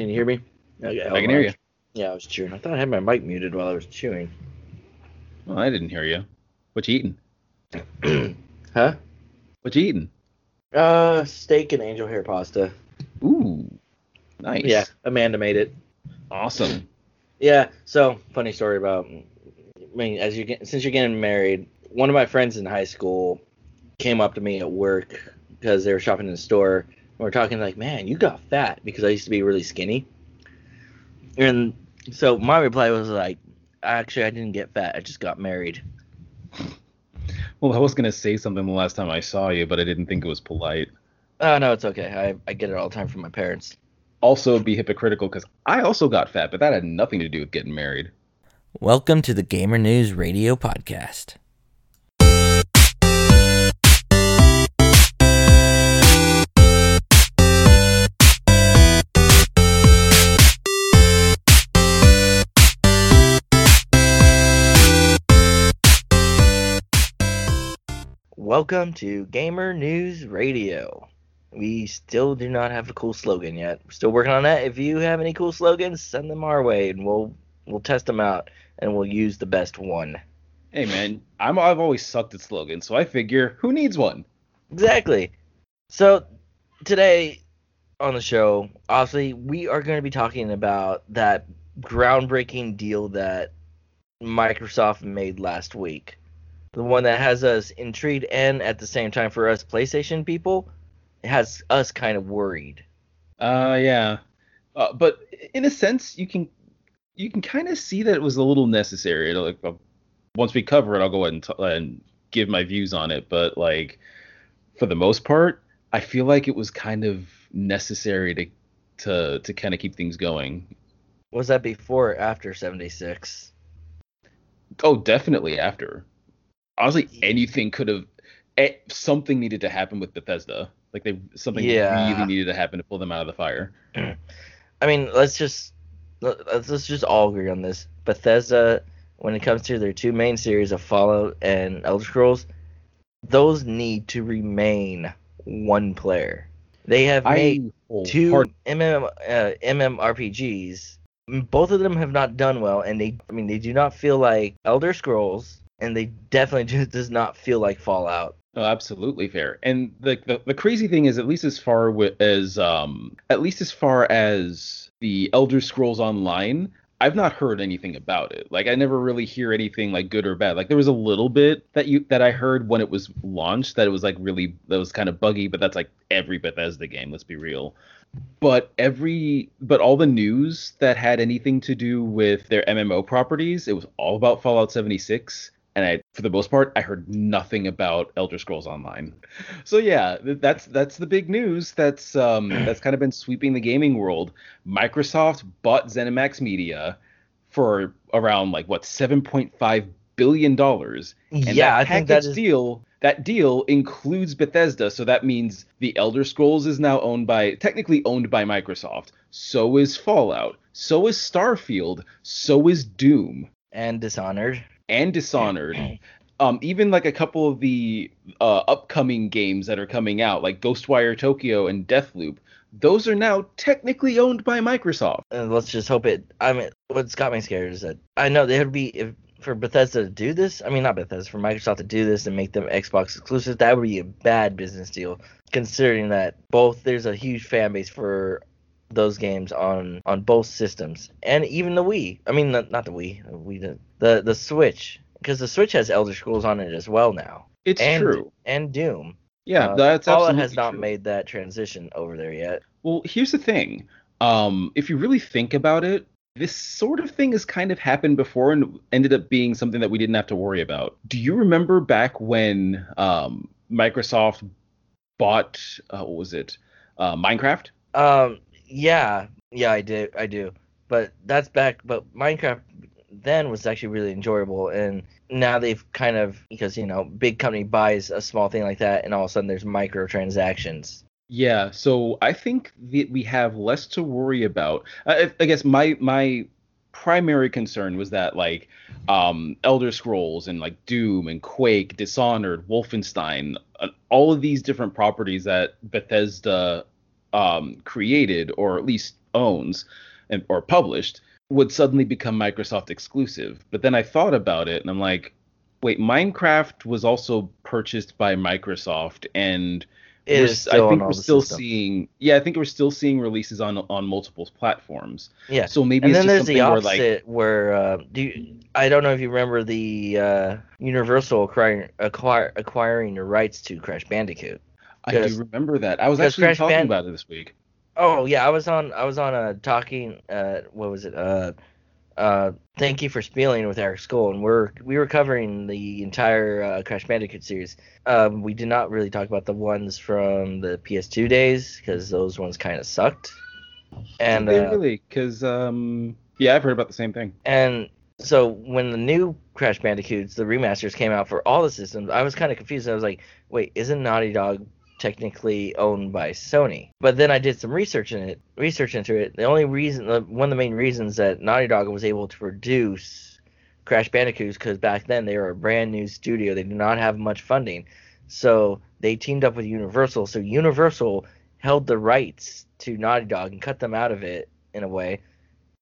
Can you hear me? Okay, I can hear you. Yeah, I was chewing. I thought I had my mic muted while I was chewing. Well, I didn't hear you. What you eating? huh? What you eating? Uh, steak and angel hair pasta. Ooh, nice. Yeah, Amanda made it. Awesome. Yeah. So, funny story about. I mean, as you get since you're getting married, one of my friends in high school came up to me at work because they were shopping in the store. And we are talking like, man, you got fat because I used to be really skinny. And so my reply was like, actually, I didn't get fat. I just got married. Well, I was gonna say something the last time I saw you, but I didn't think it was polite. Oh no, it's okay. I I get it all the time from my parents. Also, be hypocritical because I also got fat, but that had nothing to do with getting married. Welcome to the Gamer News Radio Podcast. Welcome to Gamer News Radio. We still do not have a cool slogan yet. We're still working on that. If you have any cool slogans, send them our way, and we'll we'll test them out, and we'll use the best one. Hey man, I'm I've always sucked at slogans, so I figure who needs one? Exactly. So today on the show, obviously, we are going to be talking about that groundbreaking deal that Microsoft made last week the one that has us intrigued and at the same time for us PlayStation people, has us kind of worried. Uh, yeah. Uh, but in a sense, you can you can kind of see that it was a little necessary. Like uh, once we cover it, I'll go ahead and, t- and give my views on it. But like for the most part, I feel like it was kind of necessary to to to kind of keep things going. Was that before or after 76? Oh, definitely after honestly anything could have eh, something needed to happen with Bethesda. Like they something yeah. really needed to happen to pull them out of the fire. I mean, let's just let's, let's just all agree on this. Bethesda, when it comes to their two main series of Fallout and Elder Scrolls, those need to remain one player. They have made two MM uh, MMRPGs. Both of them have not done well, and they I mean they do not feel like Elder Scrolls and they definitely just does not feel like Fallout. Oh, absolutely fair. And the, the the crazy thing is, at least as far as um, at least as far as the Elder Scrolls Online, I've not heard anything about it. Like I never really hear anything like good or bad. Like there was a little bit that you that I heard when it was launched that it was like really that was kind of buggy, but that's like every Bethesda game. Let's be real. But every but all the news that had anything to do with their MMO properties, it was all about Fallout 76 and I, for the most part, I heard nothing about Elder Scrolls Online. So yeah, that's that's the big news. That's um that's kind of been sweeping the gaming world. Microsoft bought ZeniMax Media for around like what 7.5 billion dollars. And yeah, that I think that is... deal that deal includes Bethesda, so that means the Elder Scrolls is now owned by technically owned by Microsoft. So is Fallout. So is Starfield. So is Doom. And Dishonored and Dishonored. Um, even like a couple of the uh, upcoming games that are coming out, like Ghostwire Tokyo and Deathloop, those are now technically owned by Microsoft. And let's just hope it. I mean, what's got me scared is that I know they would be if for Bethesda to do this. I mean, not Bethesda, for Microsoft to do this and make them Xbox exclusive. That would be a bad business deal, considering that both there's a huge fan base for those games on on both systems and even the Wii. I mean, not, not the Wii, the Wii the the, the Switch because the Switch has Elder Scrolls on it as well now. It's and, true. And Doom. Yeah, uh, that's Fallout has not true. made that transition over there yet. Well, here's the thing. Um, if you really think about it, this sort of thing has kind of happened before and ended up being something that we didn't have to worry about. Do you remember back when um, Microsoft bought uh, what was it, uh, Minecraft? Um, yeah, yeah, I do, I do. But that's back. But Minecraft then was actually really enjoyable, and now they've kind of because you know big company buys a small thing like that, and all of a sudden there's microtransactions. Yeah, so I think that we have less to worry about. I, I guess my my primary concern was that like um, Elder Scrolls and like Doom and Quake, Dishonored, Wolfenstein, uh, all of these different properties that Bethesda um, created or at least owns and or published would suddenly become Microsoft exclusive. But then I thought about it and I'm like, wait, Minecraft was also purchased by Microsoft and It is still I think we're still systems. seeing yeah, I think we're still seeing releases on on multiple platforms. Yeah. So maybe and it's then there's something the where like opposite where uh, do you, I don't know if you remember the uh, Universal acquiring acquire, acquiring the rights to Crash Bandicoot. I do remember that. I was actually Crash talking Ban- about it this week. Oh yeah, I was on I was on a talking uh what was it uh uh thank you for spieling with Eric School and we're we were covering the entire uh, Crash Bandicoot series. Um, we did not really talk about the ones from the PS2 days because those ones kind of sucked. And they uh, really? Because um, yeah, I've heard about the same thing. And so when the new Crash Bandicoots, the remasters came out for all the systems, I was kind of confused. I was like, wait, isn't Naughty Dog technically owned by Sony? But then I did some research in it, research into it. The only reason, one of the main reasons that Naughty Dog was able to produce Crash Bandicoots because back then they were a brand new studio. They did not have much funding, so they teamed up with Universal. So Universal held the rights to Naughty Dog and cut them out of it in a way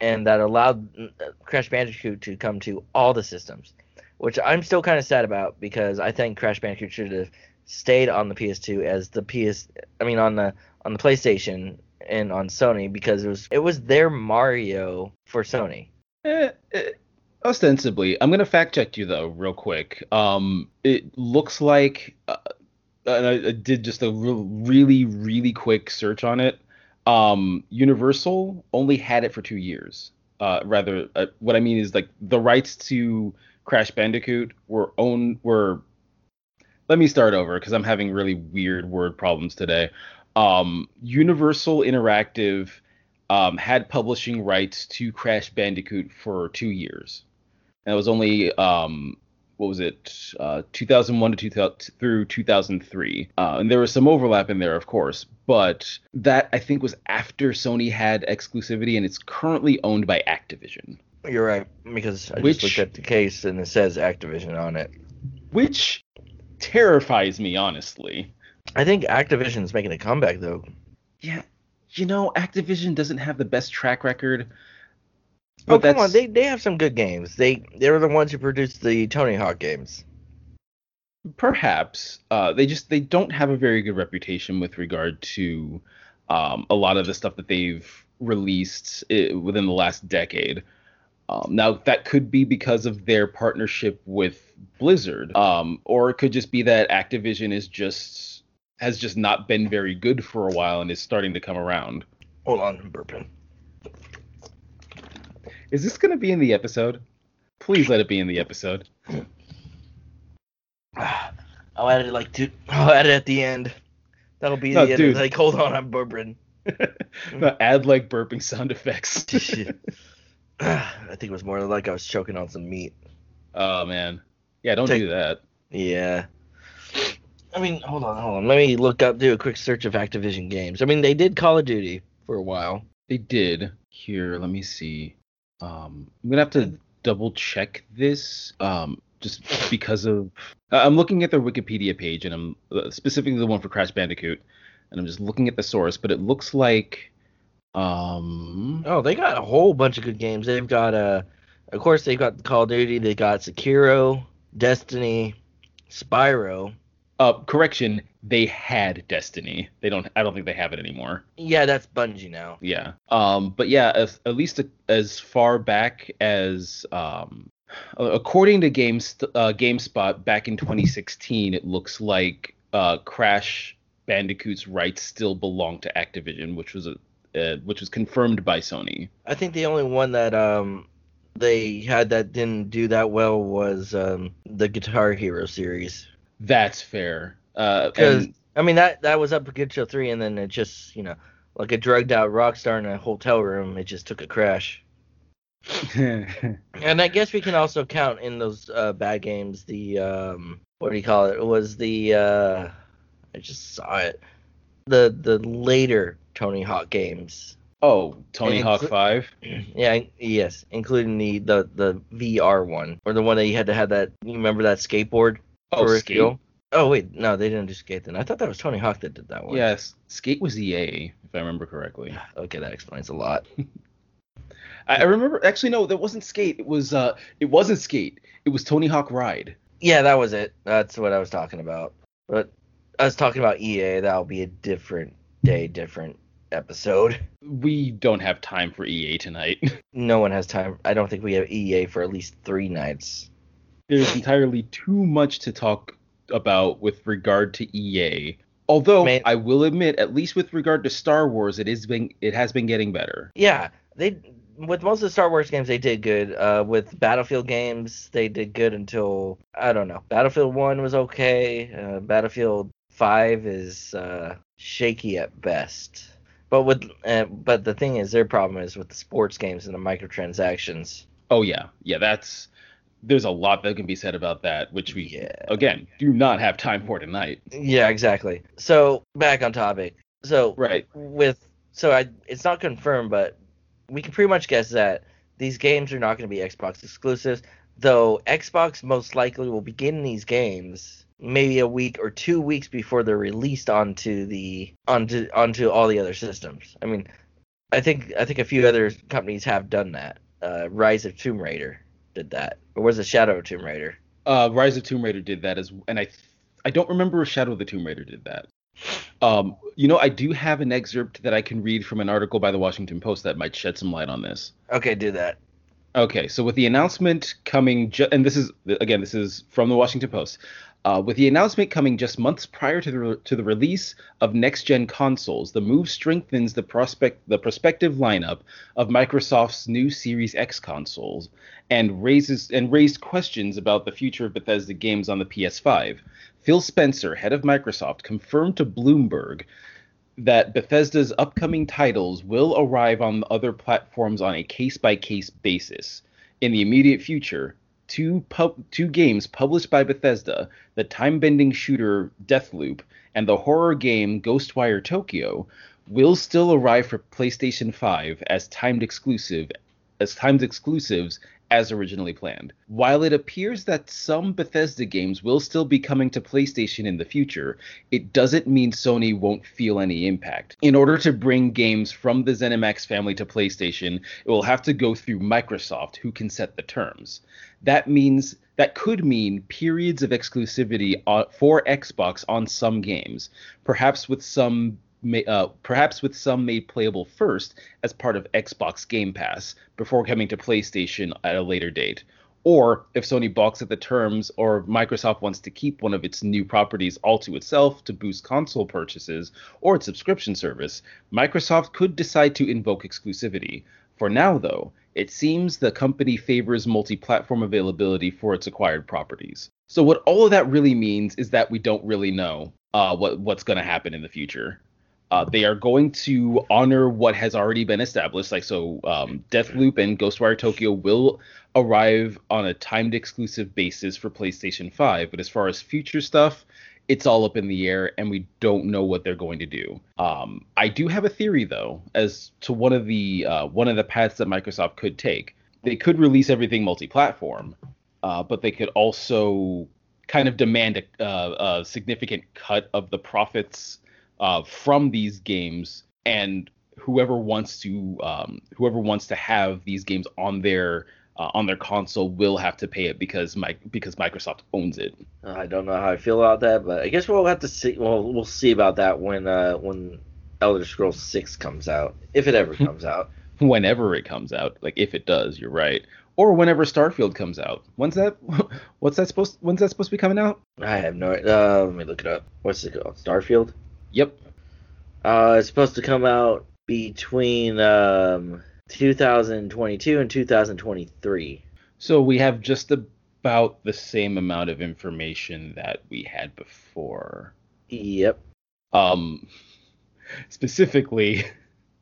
and that allowed uh, Crash Bandicoot to come to all the systems, which I'm still kind of sad about because I think Crash Bandicoot should have stayed on the PS2 as the PS, I mean on the on the PlayStation and on Sony because it was it was their Mario for Sony. Eh, eh, ostensibly, I'm gonna fact check you though, real quick. Um, it looks like, uh, and I, I did just a real, really, really quick search on it. Um, Universal only had it for two years. Uh, rather, uh, what I mean is like the rights to Crash Bandicoot were owned were. Let me start over because I'm having really weird word problems today. Um, Universal Interactive um, had publishing rights to Crash Bandicoot for two years. And it was only um, what was it, uh, 2001 to 2000 through 2003, uh, and there was some overlap in there, of course. But that I think was after Sony had exclusivity, and it's currently owned by Activision, You're right because I Which- just looked at the case and it says Activision on it. which terrifies me, honestly. I think Activision's making a comeback though. Yeah, you know, Activision doesn't have the best track record. Oh But come on, they they have some good games. They they were the ones who produced the Tony Hawk games. Perhaps uh, they just they don't have a very good reputation with regard to um, a lot of the stuff that they've released i within the last decade. Um, now that could be because of their partnership with Blizzard, um, or it could just be that Activision is just has just not been very good for a while and is starting to come around. Hold on, I'm burping. Is this going to be in the episode? Please let it be in the episode. I'll add it like to. I'll add it at the end. That'll be No, the end. dude. Like, hold on, I'm burping. No, add like burping sound effects. I think it was more like I was choking on some meat. oh man, yeah, don't Take- do that. Yeah. I mean, hold on, hold on. Let me look up, do a quick search of Activision games. I mean, they did Call of Duty for a while. They did. Here, let me see. Um, I'm gonna have to double check this. Um, just because of I'm looking at their Wikipedia page, and I'm uh, specifically the one for Crash Bandicoot, and I'm just looking at the source. But it looks like, um, Oh, they got a whole bunch of good games. They've got uh, of course, they've got Call of Duty. They got Sekiro, Destiny, Spyro. uh, correction, they had Destiny. They don't. I don't think they have it anymore. Yeah, that's Bungie now. Yeah. Um, but yeah, as, at least as far back as um, according to Games uh, GameSpot back in 2016, it looks like uh, Crash Bandicoot's rights still belong to Activision, which was a uh, which was confirmed by Sony. I think the only one that um they had that didn't do that well was um the Guitar Hero series. That's fair. Uh, Because and- I mean that that was up for Good Show three, and then it just you know like a drugged out rock star in a hotel room, it just took a crash. And I guess we can also count in those uh, bad games the um what do you call it? It was the uh I just saw it. The the later Tony Hawk games. oh, Tony Hawk inclu- Five. Yeah, yes, including the, the the VR one or the one that you had to have that. You remember that skateboard Oh, for Skate. skill? Oh wait, no, they didn't do Skate then. I thought that was Tony Hawk that did that one. Yes, Skate was EA, if I remember correctly. Okay, that explains a lot. I, I remember actually no, that wasn't Skate. It was uh, it wasn't Skate. It was Tony Hawk Ride. Yeah, that was it. That's what I was talking about. But I was talking about EA. That'll be a different day, different episode. We don't have time for EA tonight. No one has time. I don't think we have EA for at least three nights. There's entirely too much to talk about with regard to EA. Although Man- I will admit, at least with regard to Star Wars, it is been it has been getting better. Yeah, they with most of the Star Wars games they did good. Uh, with Battlefield games they did good until I don't know. Battlefield One was okay. Uh, Battlefield Five is uh, shaky at best. But with uh, but the thing is, their problem is with the sports games and the microtransactions. Oh yeah, yeah, that's there's a lot that can be said about that, which we Yeah. again do not have time for tonight. Yeah, exactly. So back on topic. So Right. with so I it's not confirmed, but we can pretty much guess that these games are not going to be Xbox exclusives. Though Xbox most likely will begin these games maybe a week or two weeks before they're released onto the onto onto all the other systems. I mean, I think I think a few other companies have done that. Uh, Rise of Tomb Raider did that, or was it Shadow of Tomb Raider? Uh, Rise of Tomb Raider did that as, and I I don't remember if Shadow of the Tomb Raider did that. Um, you know, I do have an excerpt that I can read from an article by the Washington Post that might shed some light on this. Okay, do that. Okay, so with the announcement coming, ju- and this is again, this is from the Washington Post. Uh, with the announcement coming just months prior to the re- to the release of next gen consoles, the move strengthens the prospect the prospective lineup of Microsoft's new Series X consoles and raises and raised questions about the future of Bethesda games on the PS5. Phil Spencer, head of Microsoft, confirmed to Bloomberg that Bethesda's upcoming titles will arrive on other platforms on a case by case basis. In the immediate future, two pub- two games published by Bethesda, the time-bending shooter Deathloop and the horror game Ghostwire Tokyo, will still arrive for PlayStation 5 as timed exclusive as timed exclusives as originally planned. While it appears that some Bethesda games will still be coming to PlayStation in the future, it doesn't mean Sony won't feel any impact. In order to bring games from the ZeniMax family to PlayStation, it will have to go through Microsoft, who can set the terms. That means that could mean periods of exclusivity uh, for Xbox on some games, perhaps with some uh, perhaps with some made playable first as part of Xbox Game Pass before coming to PlayStation at a later date. Or if Sony balks at the terms, or Microsoft wants to keep one of its new properties all to itself to boost console purchases or its subscription service, Microsoft could decide to invoke exclusivity. For now, though, it seems the company favors multi platform availability for its acquired properties. So, what all of that really means is that we don't really know uh, what, what's going to happen in the future. Uh, they are going to honor what has already been established. Like so, um, Deathloop and Ghostwire Tokyo will arrive on a timed exclusive basis for PlayStation 5. But as far as future stuff, it's all up in the air, and we don't know what they're going to do. Um, I do have a theory though as to one of the uh, one of the paths that Microsoft could take. They could release everything multi-platform, uh, but they could also kind of demand a, uh, a significant cut of the profits uh, from these games, and whoever wants to um, whoever wants to have these games on their uh, on their console will have to pay it because my because Microsoft owns it. I don't know how I feel about that, but I guess we'll have to see. Well, we'll see about that when uh, when Elder Scrolls Six comes out, if it ever comes out. Whenever it comes out, like if it does, you're right. Or whenever Starfield comes out. When's that? What's that supposed? When's that supposed to be coming out? I have no. Uh, let me look it up. What's it called? Starfield. Yep. Uh, it's supposed to come out between um 2022 and 2023. So we have just about the same amount of information that we had before. Yep. Um, specifically,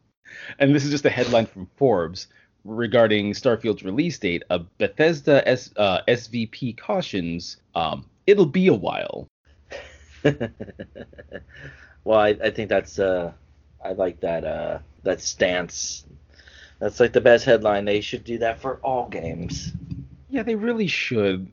and this is just a headline from Forbes regarding Starfield's release date. A Bethesda S, uh, SVP cautions, um, it'll be a while. well, I, I think that's uh, I like that uh that stance. That's like the best headline. They should do that for all games. Yeah, they really should.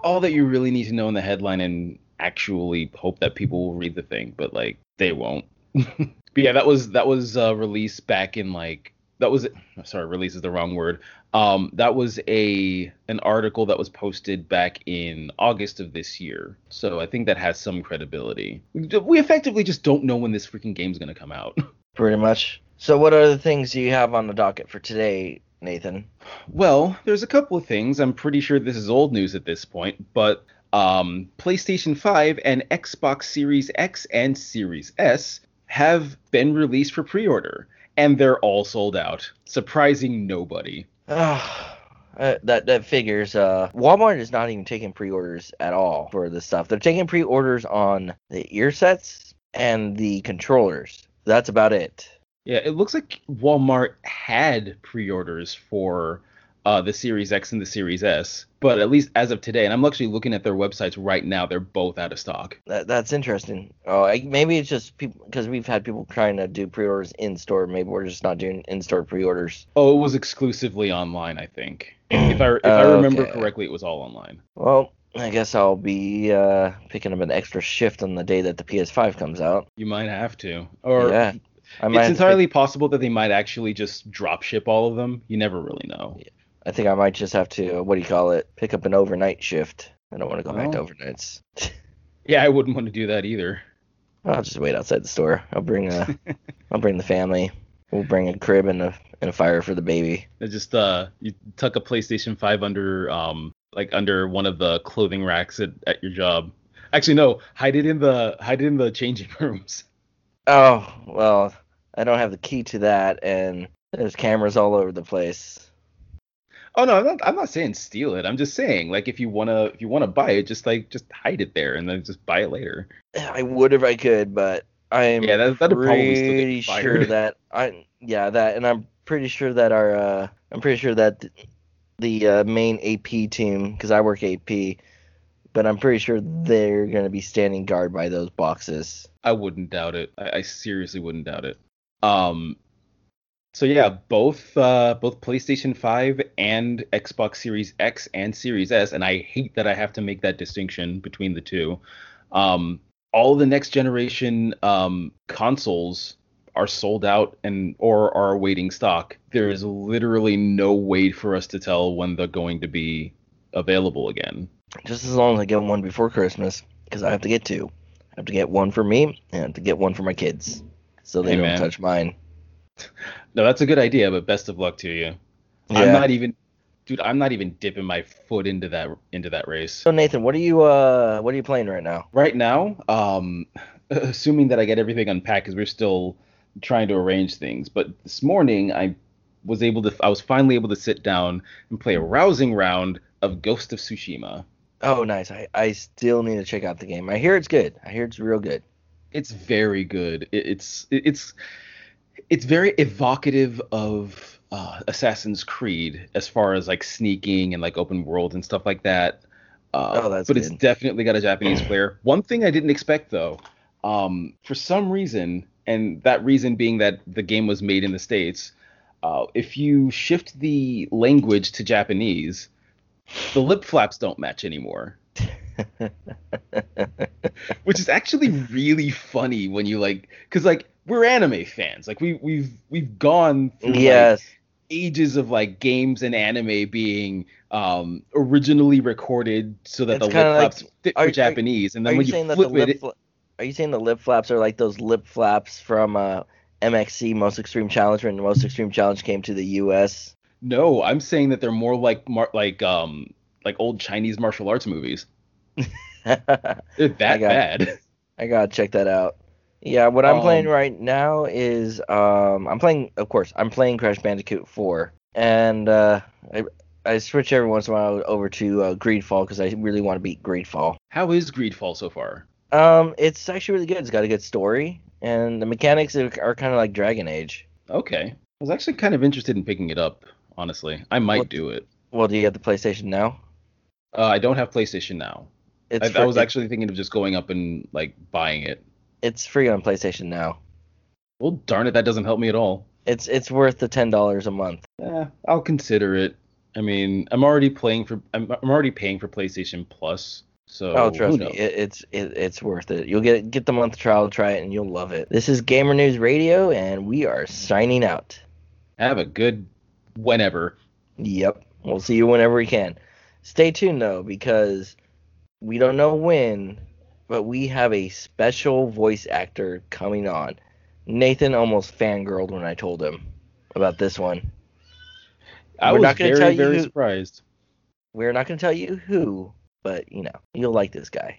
All that you really need to know in the headline and actually hope that people will read the thing, but like they won't. but yeah, that was that was uh, released back in like that was sorry, release is the wrong word. Um, that was a an article that was posted back in August of this year. So I think that has some credibility. We effectively just don't know when this freaking game's gonna come out. Pretty much. So what other things do you have on the docket for today, Nathan? Well, there's a couple of things. I'm pretty sure this is old news at this point, but um, PlayStation 5 and Xbox Series X and Series S have been released for pre-order and they're all sold out, surprising nobody. Uh, that that figures. Uh, Walmart is not even taking pre-orders at all for this stuff. They're taking pre-orders on the ear sets and the controllers. That's about it. Yeah, it looks like Walmart had pre-orders for uh, the Series X and the Series S, but at least as of today, and I'm actually looking at their websites right now, they're both out of stock. That, that's interesting. Oh, I, maybe it's just people because we've had people trying to do pre-orders in store. Maybe we're just not doing in-store pre-orders. Oh, it was exclusively online, I think. if I if I remember okay. correctly, it was all online. Well, I guess I'll be uh, picking up an extra shift on the day that the PS5 comes out. You might have to, or yeah. it's entirely pick... possible that they might actually just drop ship all of them. You never really know. Yeah. I think I might just have to what do you call it? Pick up an overnight shift. I don't want to go back to overnights. yeah, I wouldn't want to do that either. I'll just wait outside the store. I'll bring a, I'll bring the family. We'll bring a crib and a and a fire for the baby. just uh, you tuck a PlayStation Five under um like under one of the clothing racks at, at your job. Actually, no, hide it in the hide it in the changing rooms. Oh well, I don't have the key to that, and there's cameras all over the place. Oh no, I'm not, I'm not saying steal it. I'm just saying like if you wanna if you wanna buy it, just like just hide it there and then just buy it later. I would if I could, but I'm yeah, that, that'd pretty sure that I yeah that and I'm pretty sure that our uh, I'm pretty sure that the, the uh, main AP team because I work AP, but I'm pretty sure they're gonna be standing guard by those boxes. I wouldn't doubt it. I, I seriously wouldn't doubt it. Um, so yeah, both uh, both PlayStation 5 and Xbox Series X and Series S, and I hate that I have to make that distinction between the two. Um, all the next generation um, consoles are sold out and or are awaiting stock. There is literally no way for us to tell when they're going to be available again. Just as long as I get one before Christmas, because I have to get two. I have to get one for me and I have to get one for my kids, so they hey, don't man. touch mine. No, that's a good idea, but best of luck to you. Yeah. I'm not even dude, I'm not even dipping my foot into that into that race. So Nathan, what are you uh what are you playing right now? Right now, um assuming that I get everything unpacked cuz we're still trying to arrange things, but this morning I was able to I was finally able to sit down and play a rousing round of Ghost of Tsushima. Oh, nice. I I still need to check out the game. I hear it's good. I hear it's real good. It's very good. It, it's it, it's it's very evocative of uh, Assassin's Creed as far as like sneaking and like open world and stuff like that. Uh, oh, that's but good. it's definitely got a Japanese flair. One thing I didn't expect though, um, for some reason, and that reason being that the game was made in the states, uh, if you shift the language to Japanese, the lip flaps don't match anymore. Which is actually really funny when you like, because like we're anime fans. Like we we've we've gone through yes. Like, ages of like games and anime being um originally recorded so that it's the lip flaps like, fit for Japanese, and then when you, you flip it, fla- are you saying the lip flaps are like those lip flaps from uh, MXC Most Extreme Challenge when Most Extreme Challenge came to the U.S.? No, I'm saying that they're more like mar- like um like old Chinese martial arts movies. they're that I got, bad. I gotta check that out. Yeah, what I'm um, playing right now is um, I'm playing, of course, I'm playing Crash Bandicoot 4, and uh, I I switch every once in a while over to uh, Greedfall because I really want to beat Greedfall. How is Greedfall so far? Um, it's actually really good. It's got a good story, and the mechanics are, are kind of like Dragon Age. Okay, I was actually kind of interested in picking it up. Honestly, I might well, do it. Well, do you have the PlayStation now? Uh, I don't have PlayStation now. I, for, I was actually thinking of just going up and like buying it it's free on PlayStation now. Well, darn it, that doesn't help me at all. It's it's worth the ten dollars a month. Yeah, I'll consider it. I mean, I'm already playing for I'm, I'm already paying for PlayStation Plus, So Oh, trust me, it, it's it, it's worth it. You'll get get the month trial, try it, and you'll love it. This is Gamer News Radio, and we are signing out. Have a good whenever. Yep, we'll see you whenever we can. Stay tuned though, because we don't know when, but we have a special voice actor coming on. Nathan almost fangirled when I told him about this one. I We're was not gonna very tell you very who- surprised. We're not going to tell you who, but you know, you'll like this guy.